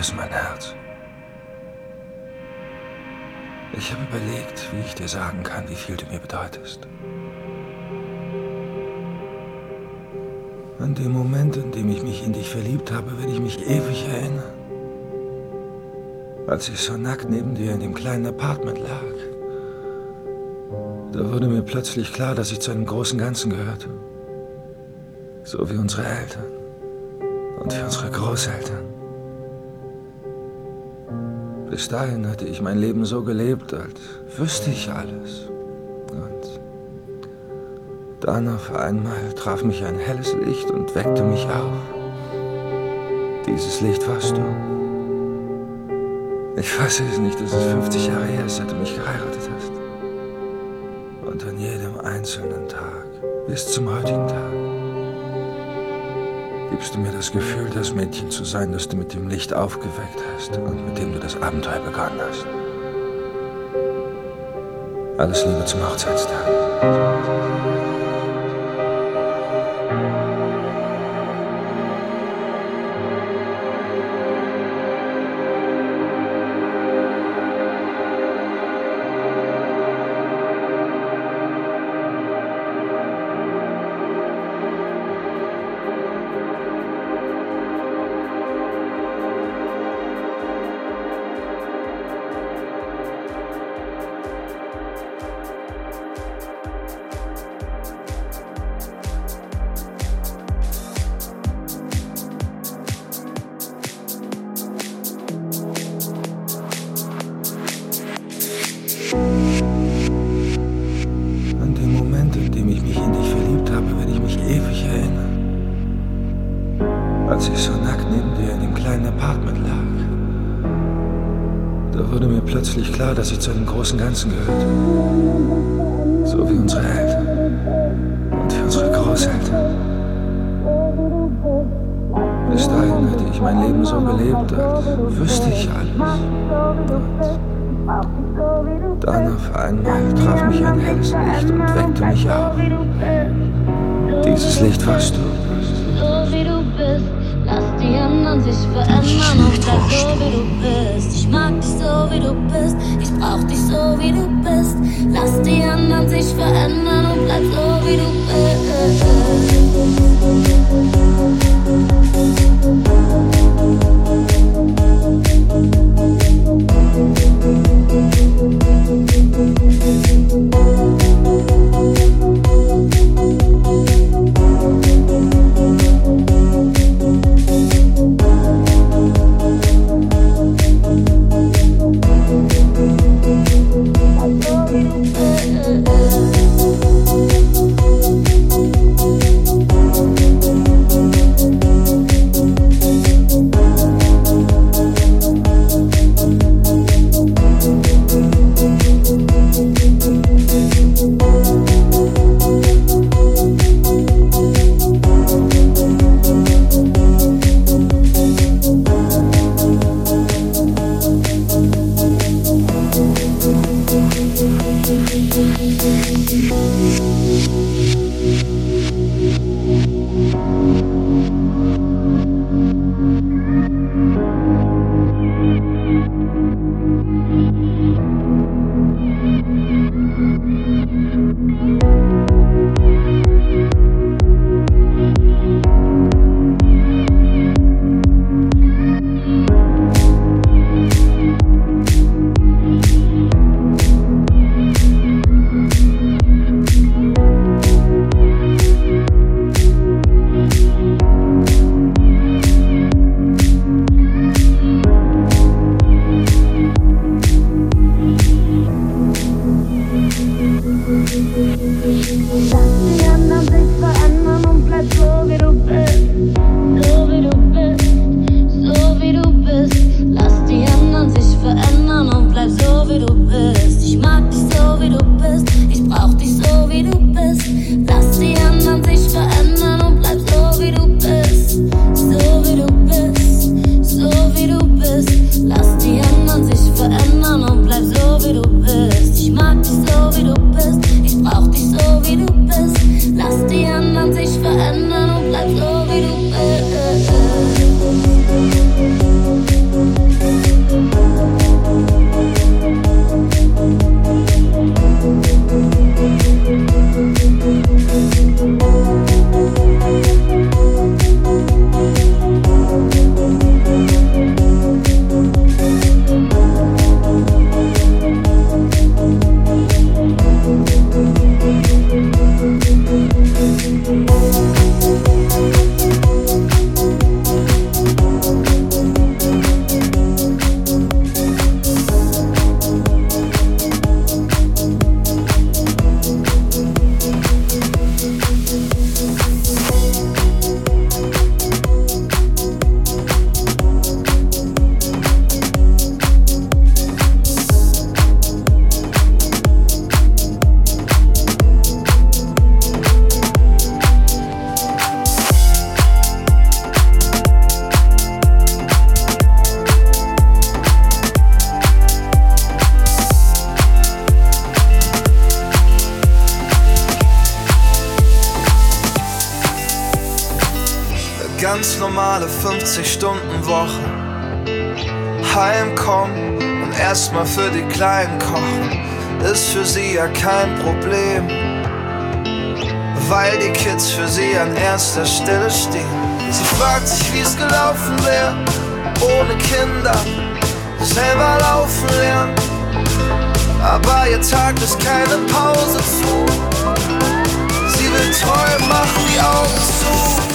Chris, mein Herz. Ich habe überlegt, wie ich dir sagen kann, wie viel du mir bedeutest. An dem Moment, in dem ich mich in dich verliebt habe, werde ich mich ewig erinnern. Als ich so nackt neben dir in dem kleinen Apartment lag. Da wurde mir plötzlich klar, dass ich zu einem großen Ganzen gehörte. So wie unsere Eltern und wie unsere Großeltern. Bis dahin hatte ich mein Leben so gelebt, als wüsste ich alles. Und dann auf einmal traf mich ein helles Licht und weckte mich auf. Dieses Licht warst du. Ich weiß es nicht, dass es 50 Jahre her ist, seit du mich geheiratet hast. Und an jedem einzelnen Tag, bis zum heutigen Tag, gibst du mir das Gefühl, das Mädchen zu sein, das du mit dem Licht aufgeweckt hast und mit dem du das Abenteuer begonnen hast. Alles Liebe zum Hochzeitstag. Plötzlich klar, dass ich zu einem großen Ganzen gehörte. So wie unsere Eltern und wie unsere Großeltern. Bis dahin hatte ich mein Leben so gelebt, als wüsste ich alles. Und dann auf einmal traf mich ein helles Licht und weckte mich auf. Dieses Licht warst du. So wie du bist, anderen sich verändern und bleib so wie du bist. Ich mag dich so wie du bist, ich brauch dich so wie du bist. Lass die anderen sich verändern und bleib so wie du Die ja kein Problem, weil die Kids für sie an erster Stelle stehen. Sie fragt sich, wie es gelaufen wäre, ohne Kinder, selber laufen lernen. Aber ihr Tag ist keine Pause zu. Sie will Träume machen die Augen zu.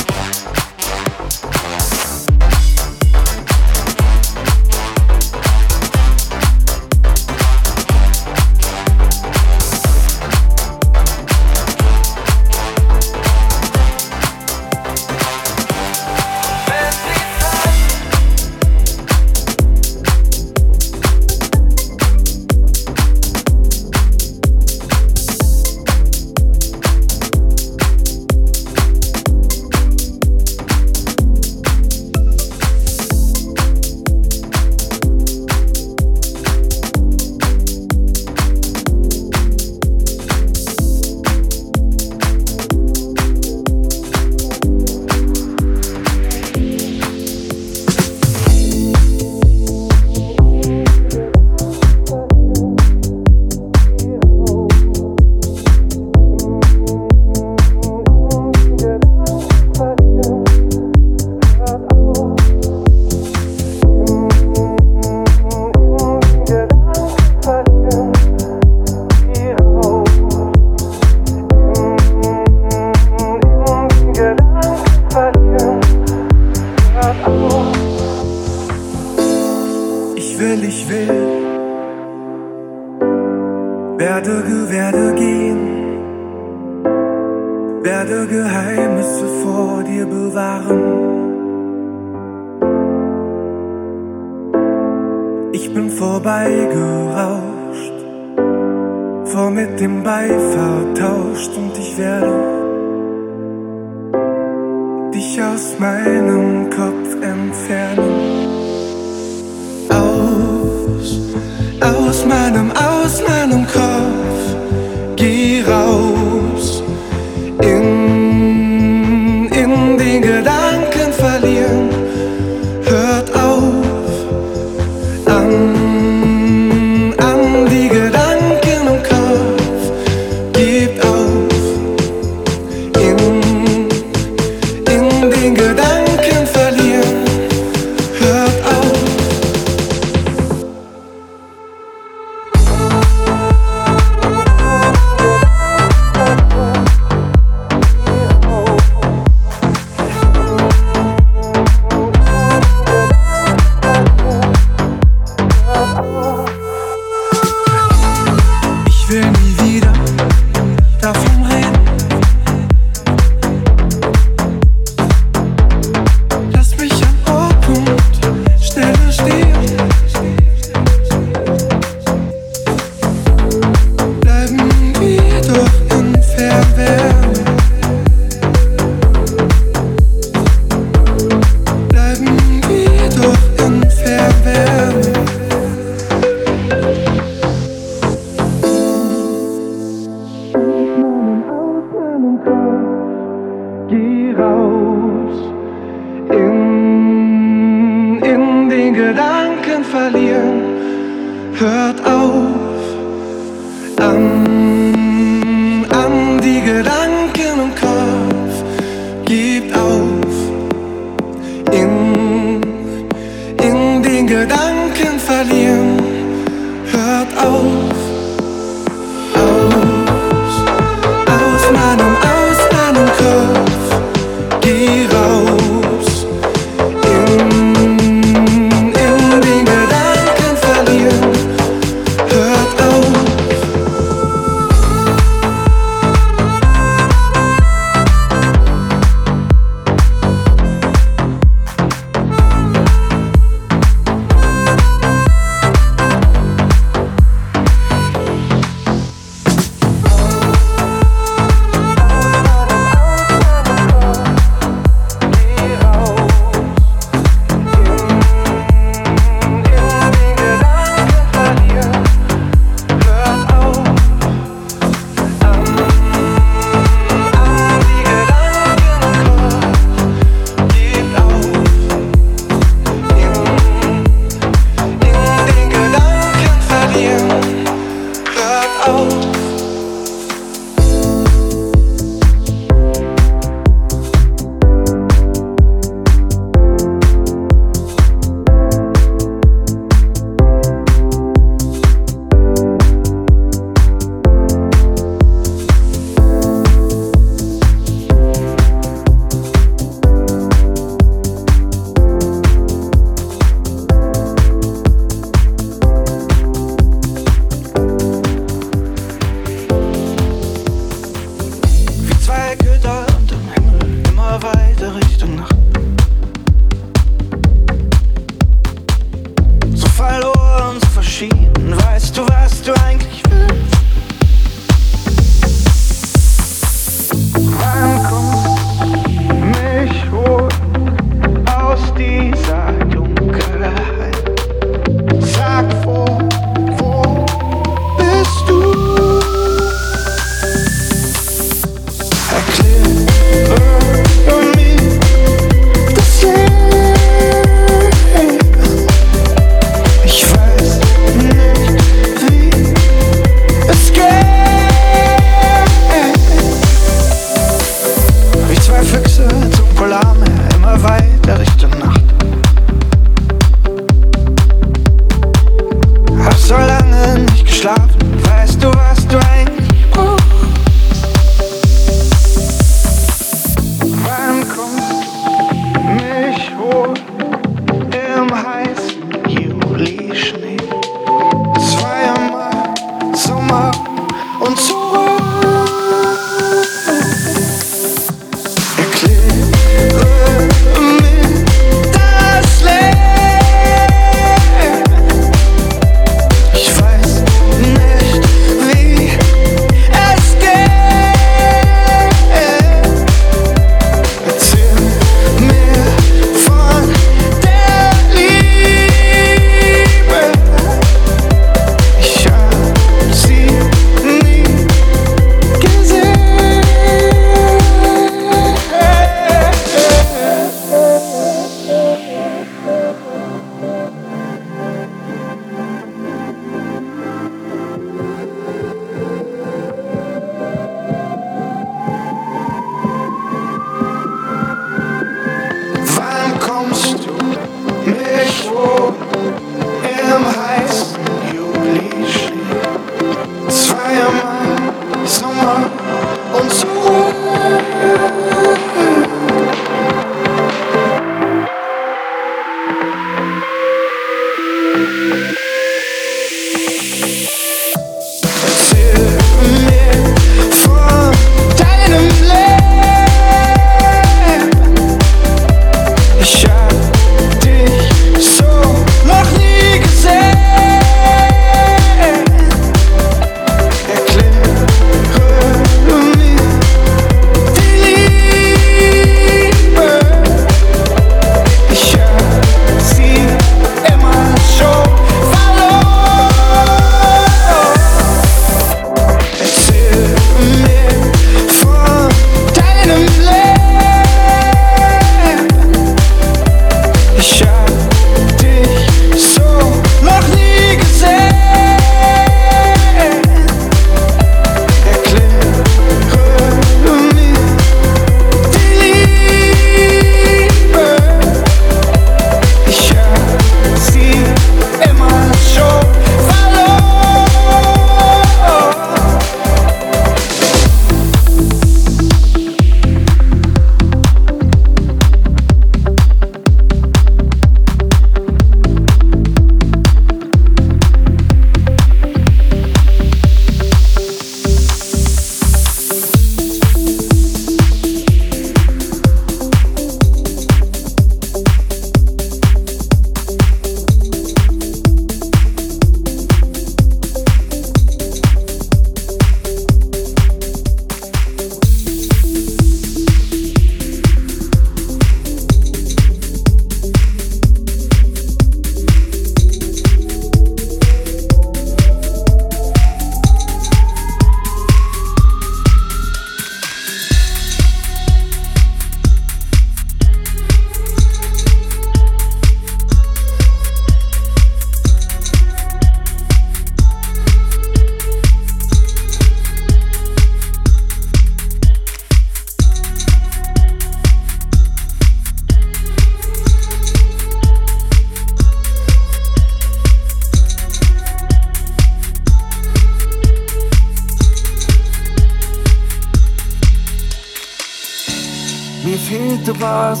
Wollte was,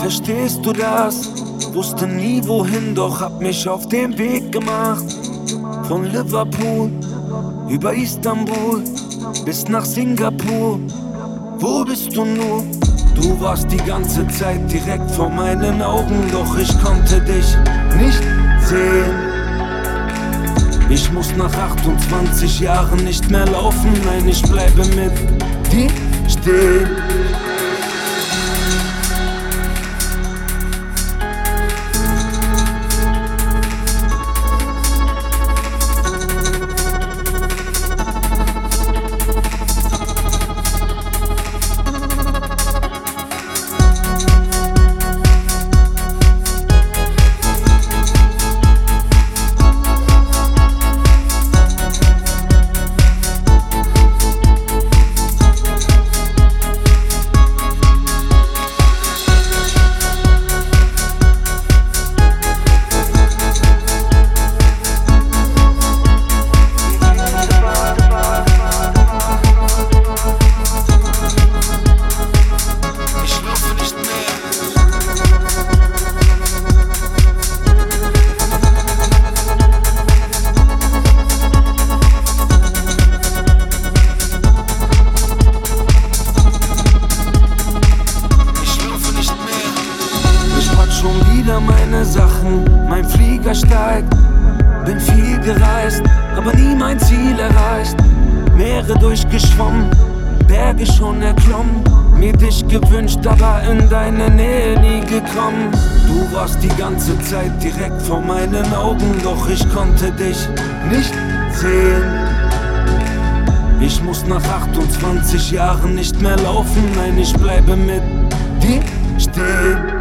verstehst du das? Wusste nie wohin, doch hab mich auf den Weg gemacht. Von Liverpool über Istanbul bis nach Singapur. Wo bist du nur? Du warst die ganze Zeit direkt vor meinen Augen, doch ich konnte dich nicht sehen. Ich muss nach 28 Jahren nicht mehr laufen, nein, ich bleibe mit dir stehen. Augen, doch ich konnte dich nicht sehen. Ich muss nach 28 Jahren nicht mehr laufen, nein, ich bleibe mit dir stehen.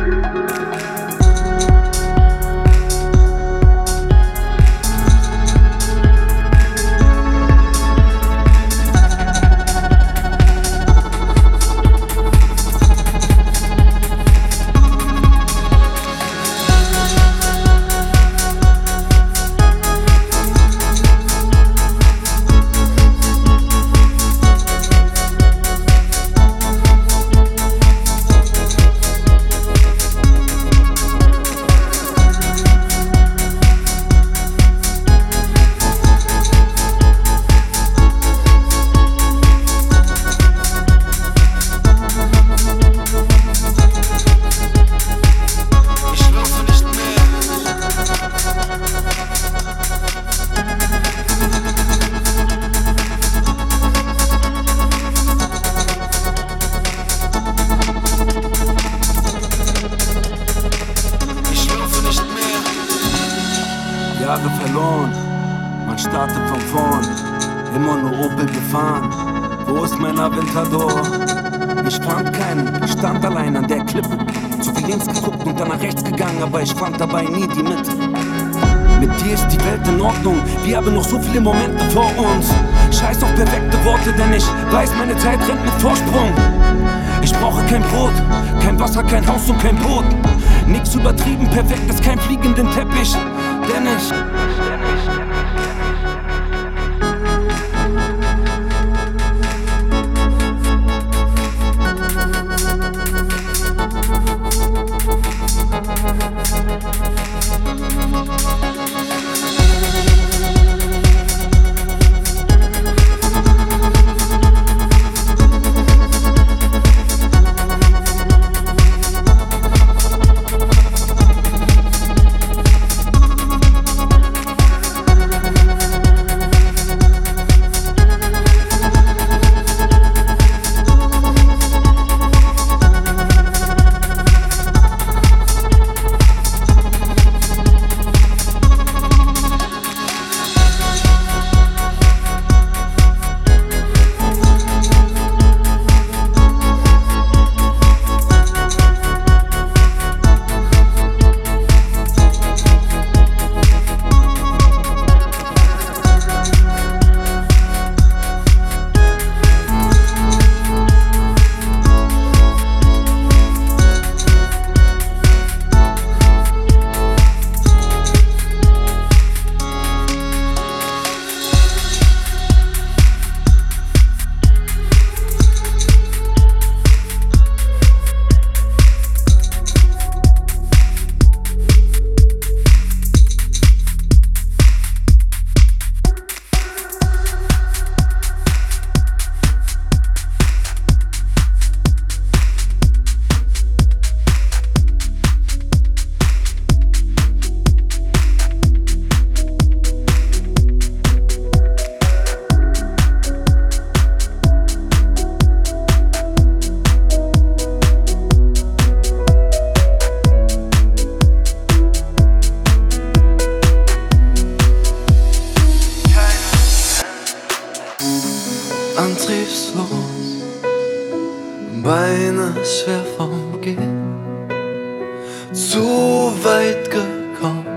Zu weit gekommen,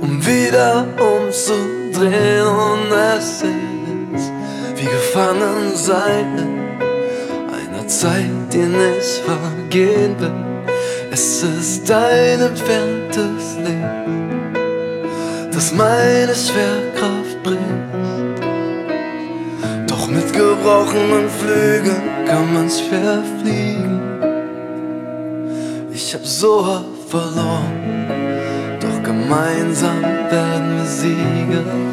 um wieder umzudrehen und es ist wie gefangen sein einer Zeit, die nicht vergehen will. Es ist dein entferntes Licht, das meine Schwerkraft bringt. Doch mit gebrochenen Flügeln kann man schwer fliegen. Ich hab so oft verloren, doch gemeinsam werden wir siegen.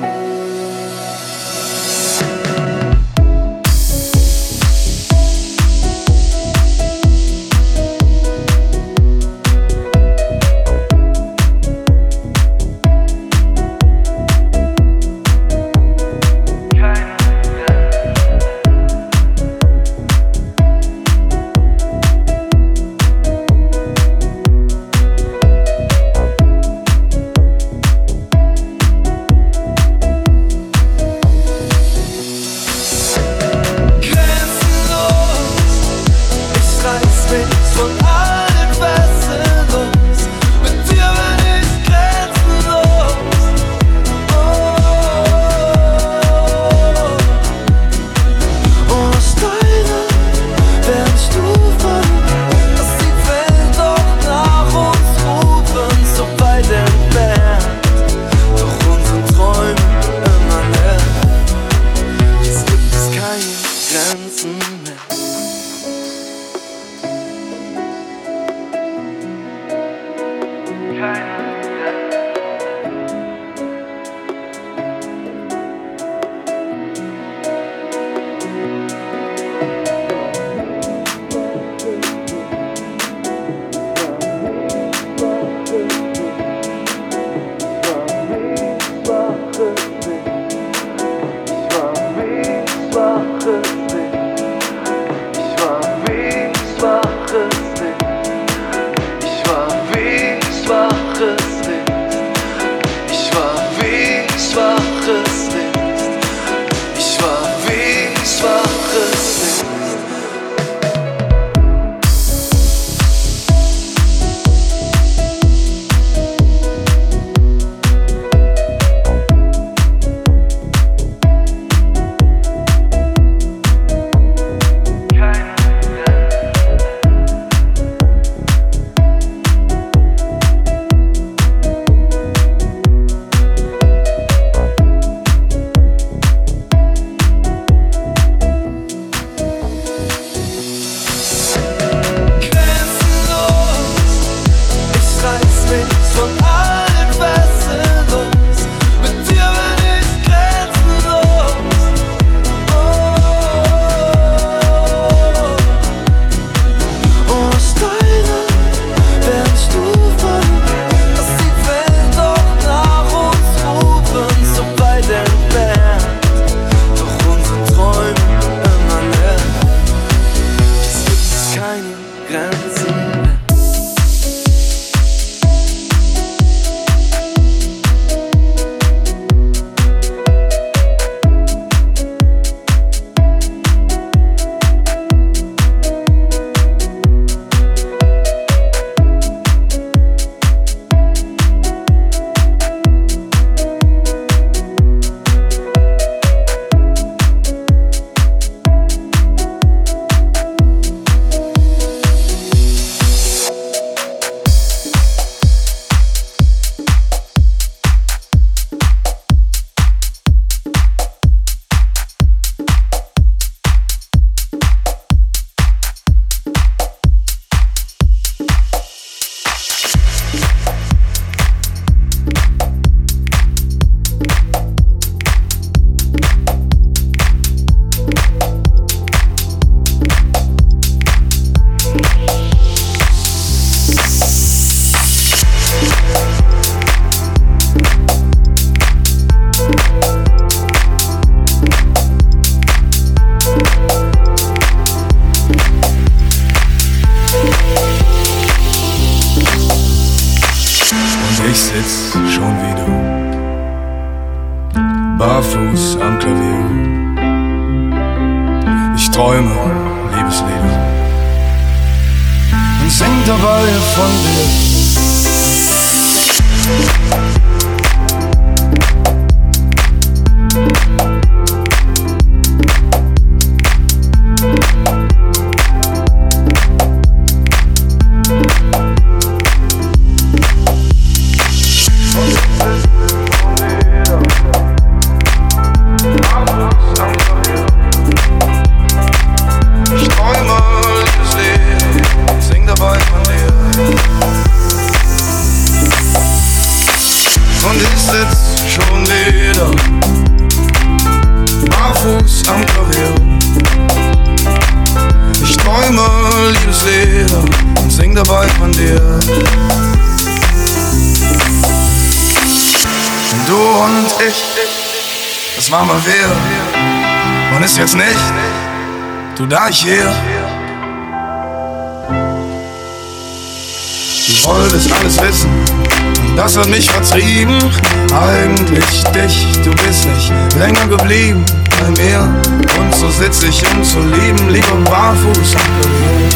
Das war mal wir. Man ist jetzt nicht. Du da, ich hier. Du wolltest alles wissen. Das hat mich vertrieben. Eigentlich dich, du bist nicht länger geblieben bei mir. Und so sitz ich, um zu lieben, Lieb und barfuß abgelehnt.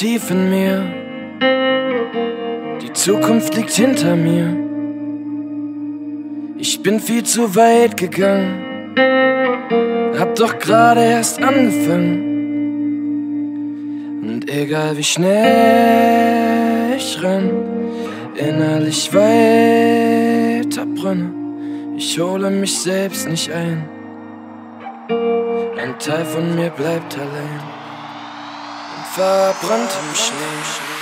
Tief in mir. Die Zukunft liegt hinter mir. Ich bin viel zu weit gegangen. Hab doch gerade erst angefangen. Und egal wie schnell ich renn, innerlich weiter brenne. Ich hole mich selbst nicht ein. Ein Teil von mir bleibt allein verbranntem Schnee.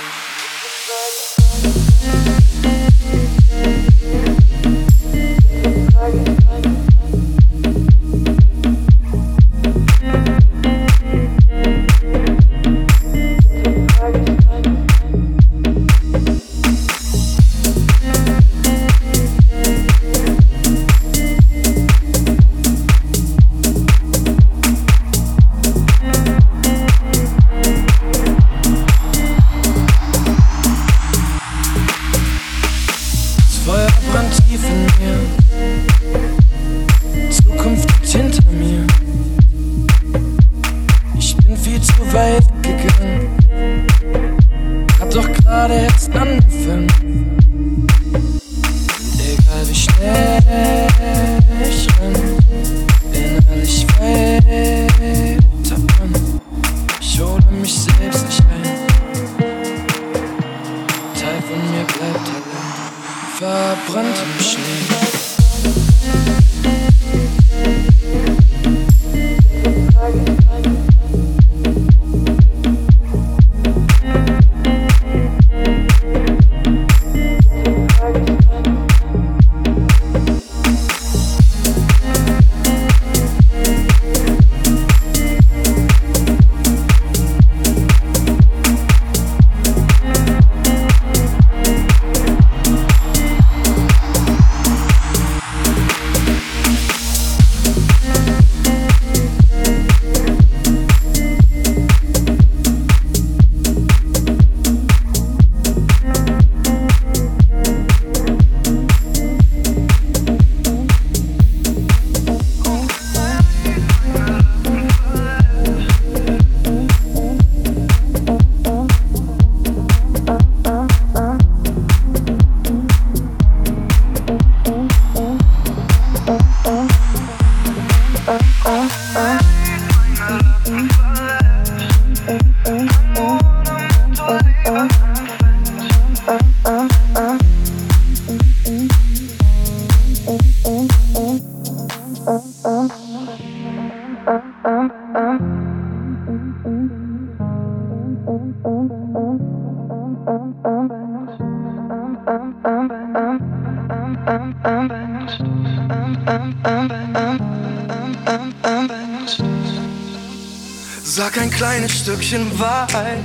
Stückchen Wahrheit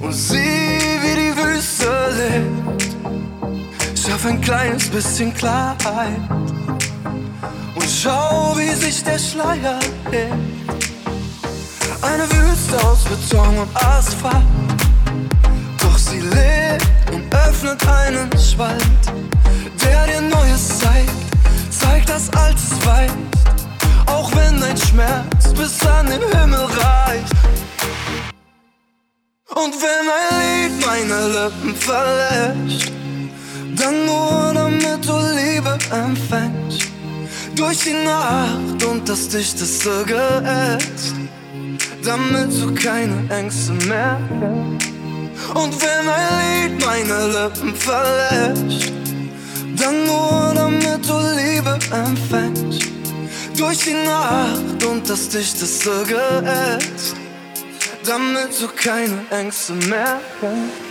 und sieh, wie die Wüste lebt. Schaff ein kleines bisschen Klarheit und schau, wie sich der Schleier hebt. Eine Wüste aus Beton und Asphalt, doch sie lebt und öffnet einen Spalt, der dir Neues zeigt, zeigt, dass Altes weicht, auch wenn dein Schmerz bis an den Himmel reicht. Und wenn ein Lied meine Lippen verlässt, dann nur damit du Liebe empfängst. Durch die Nacht und das dichteste Geäst, damit du keine Ängste mehr kennst. Und wenn ein Lied meine Lippen verlässt, dann nur damit du Liebe empfängst. Durch die Nacht und das dichteste Geäst, damit du keine Ängste mehr kennst.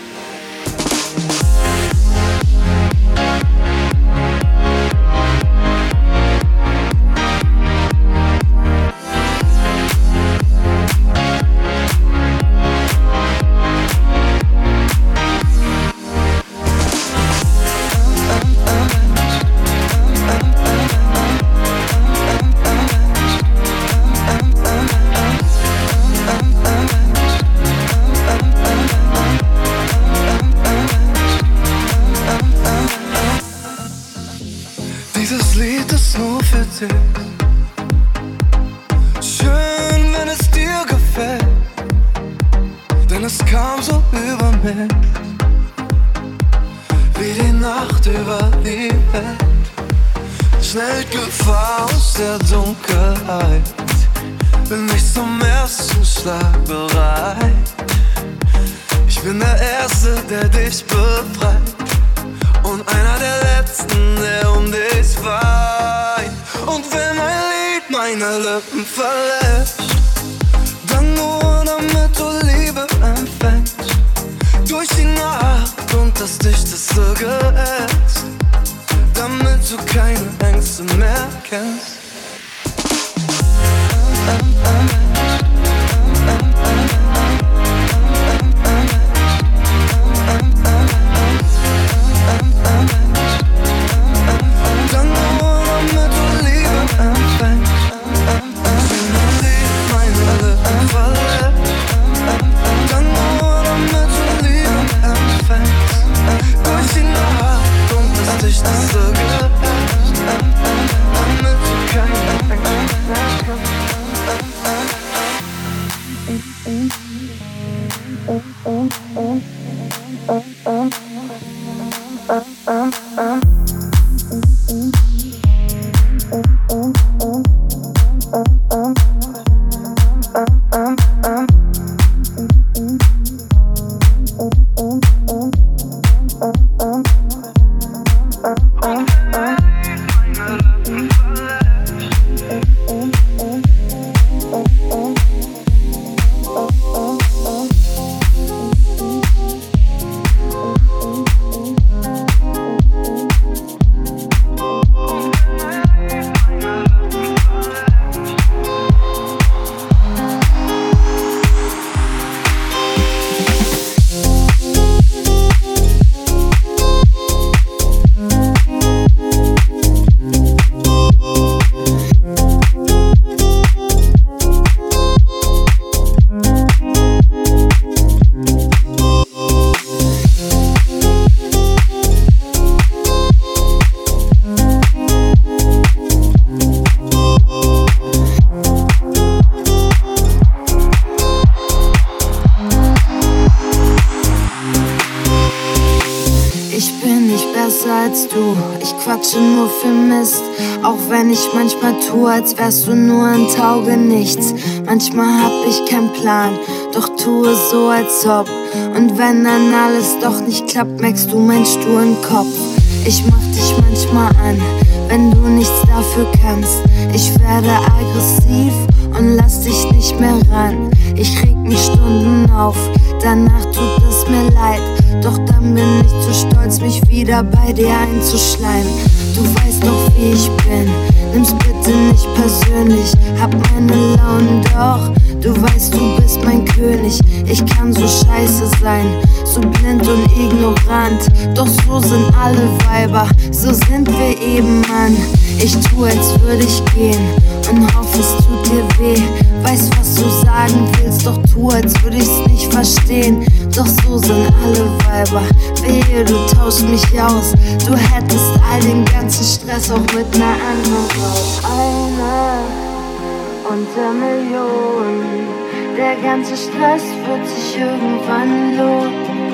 Als wärst du nur ein Taugenichts. Manchmal hab ich keinen Plan, doch tue so als ob. Und wenn dann alles doch nicht klappt, merkst du meinen sturen Kopf. Ich mach dich manchmal an, wenn du nichts dafür kannst. Ich werde aggressiv und lass dich nicht mehr ran. Ich reg mich Stunden auf, danach tut es mir leid. Doch dann bin ich zu stolz, mich wieder bei dir einzuschleimen. Du weißt doch, wie ich bin, nimm's bitte nicht persönlich. Hab meine Launen doch, du weißt, du bist mein König. Ich kann so scheiße sein, so blind und ignorant. Doch so sind alle Weiber, so sind wir eben, Mann. Ich tu, als würde ich gehen und hoffe, es tut dir weh. Weiß, was du sagen willst, doch tu, als würde ich's nicht verstehen. Doch so sind alle Weiber. Wehe, du tauschst mich aus. Du hättest all den ganzen Stress auch mit ner anderen Frau. Eine unter Millionen. Der ganze Stress wird sich irgendwann lohnen.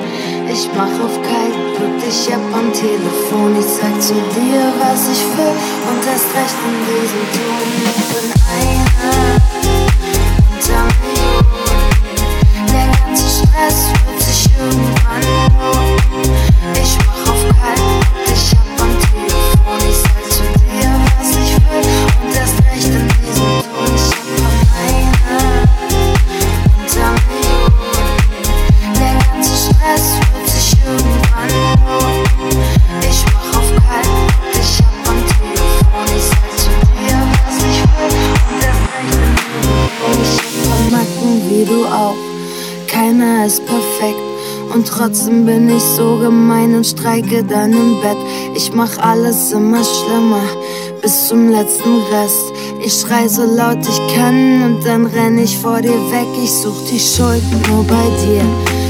Ich mach auf kalt, drück dich ab am Telefon. Ich sag zu dir, was ich will und erst recht in diesem Ton. Ich bin einer unter Millionen. Der ganze Stress wird sich irgendwann lohnen. Ich mach auf kalt, keiner ist perfekt. Und trotzdem bin ich so gemein und streike dann im Bett. Ich mach alles immer schlimmer, bis zum letzten Rest. Ich schrei so laut ich kann und dann renn ich vor dir weg. Ich such die Schuld nur bei dir.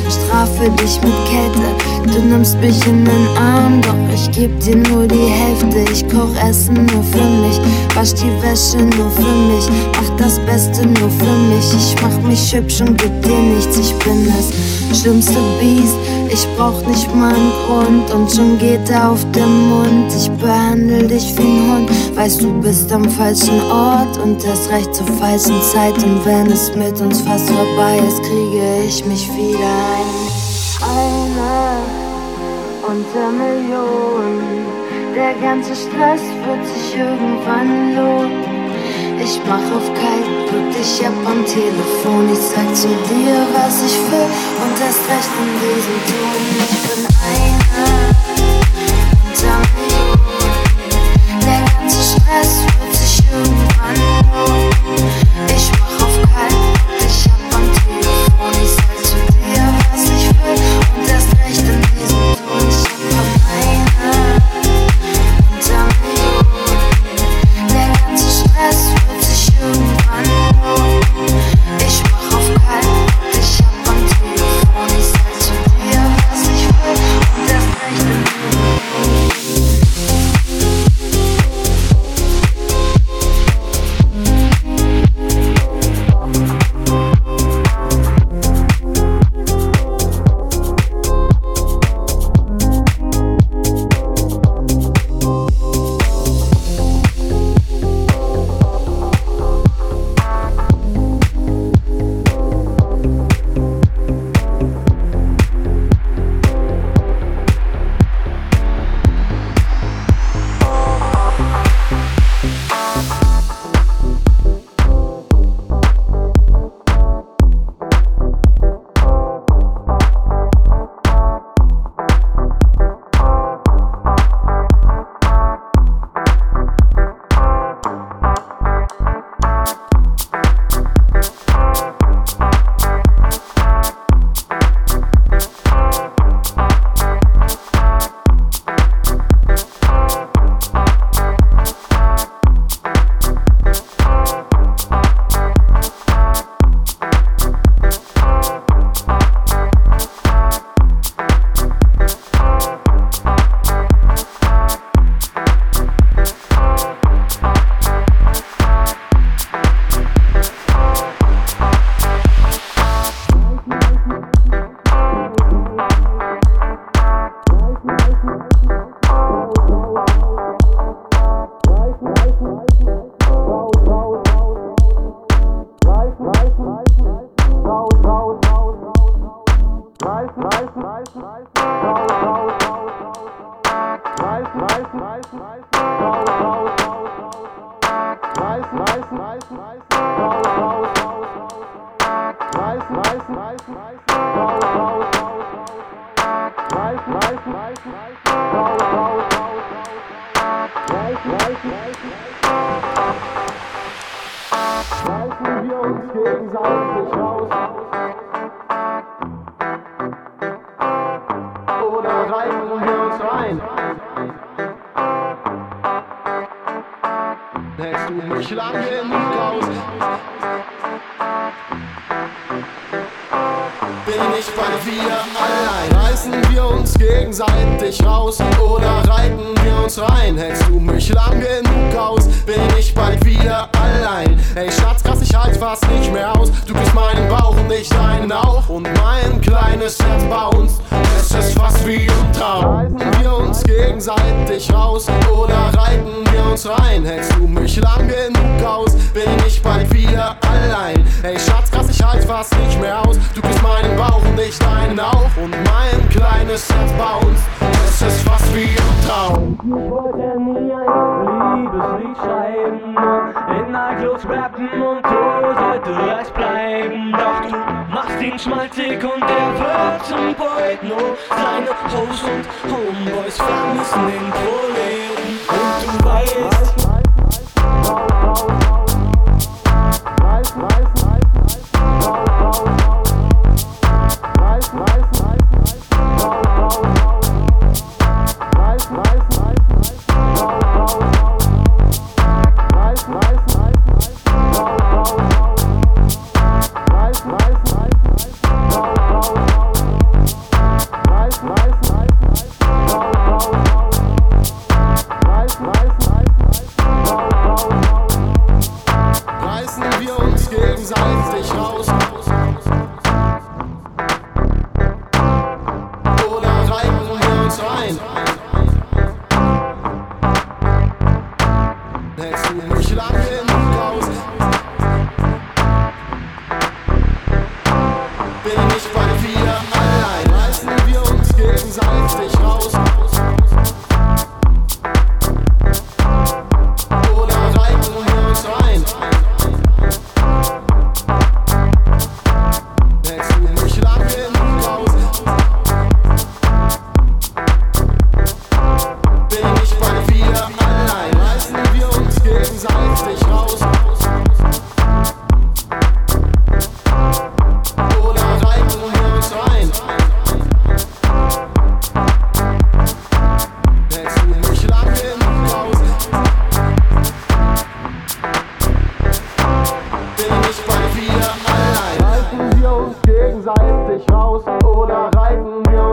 Strafe dich mit Kälte, du nimmst mich in den Arm, doch ich geb dir nur die Hälfte. Ich koch Essen nur für mich, wasch die Wäsche nur für mich, mach das Beste nur für mich. Ich mach mich hübsch und geb dir nichts, ich bin das schlimmste Biest. Ich brauch nicht mal einen Grund und schon geht er auf den Mund. Ich behandle dich wie ein Hund, weißt du bist am falschen Ort und erst recht zur falschen Zeit. Und wenn es mit uns fast vorbei ist, kriege ich mich wieder ein. Eine unter Millionen. Der ganze Stress wird sich irgendwann lohnen. Ich mach auf kalt, drück dich ab am Telefon. Ich sag zu dir, was ich will und erst recht in diesem Ton. Ich bin einer unter Millionen. Der ganze Stress wird sich irgendwann lohnen. Bounced. Es ist fast wie im Traum. Ich wollte nie ein Liebeslied schreiben, in Nightclubs rappen und so sollte es bleiben. Doch du machst ihn schmalzig und er wird zum Poet. Nur seine Hoes und Homeboys vermissen den Proleten. Und du weißt,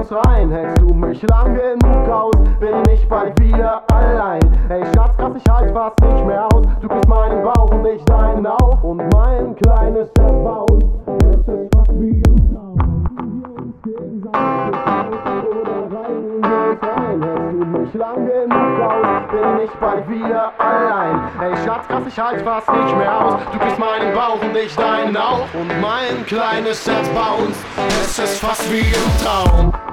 uns rein? Hältst du mich lang genug aus? Bin ich bald wieder allein? Ey Schatz, krass, ich halt fast nicht mehr aus. Du bist meinen Bauch und ich deinen auch. Und mein kleines Herz baut. Es ist fast wie uns mich lang genug aus? Bin ich bald wieder allein? Ey Schatz, krass, ich halt fast nicht mehr aus. Du bist meinen Bauch und ich deinen auch. Und mein kleines Herz bounced. Es ist fast wie im Traum.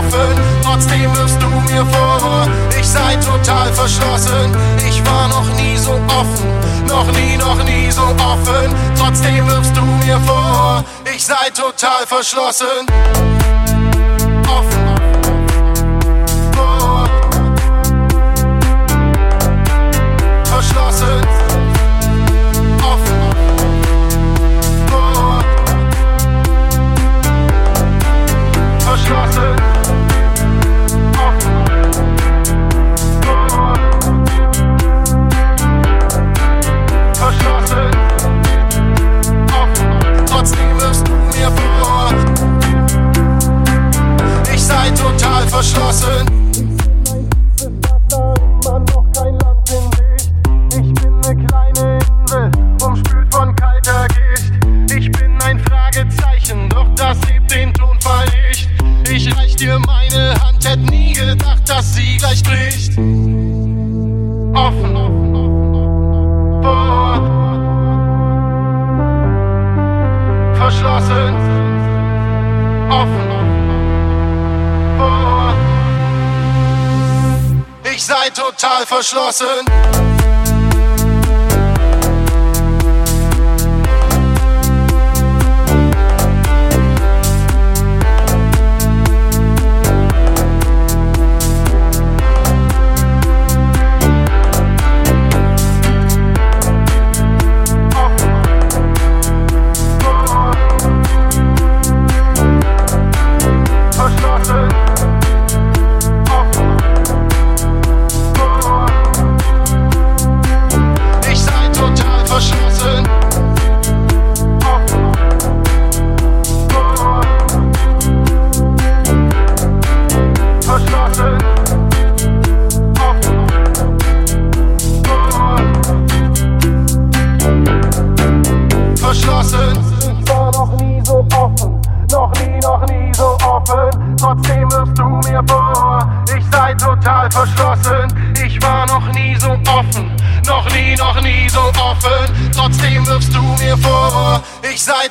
Offen. Trotzdem wirfst du mir vor, ich sei total verschlossen. Ich war noch nie so offen, noch nie, noch nie so offen. Trotzdem wirfst du mir vor, ich sei total verschlossen. Offen. Verschlossen. Verschlossen. Ich bin eine kleine Insel, umspült von kalter Gicht. Ich bin ein Fragezeichen, doch das hebt den Tonfall nicht. Ich reich dir meine Hand, hätte nie gedacht, dass sie gleich bricht. Offen, vor, verschlossen, offen. Ich sei total verschlossen.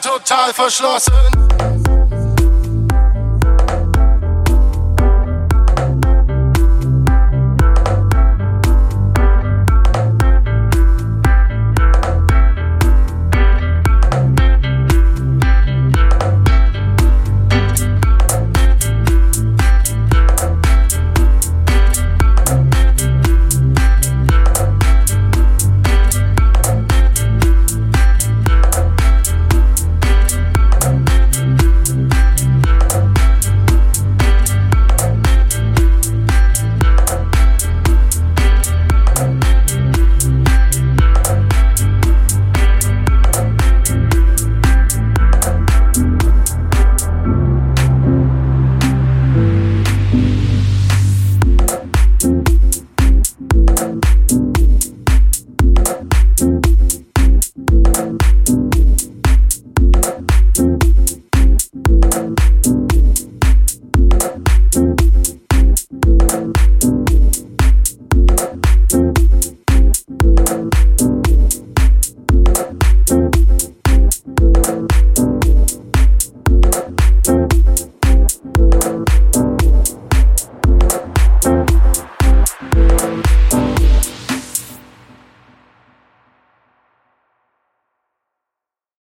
Total verschlossen.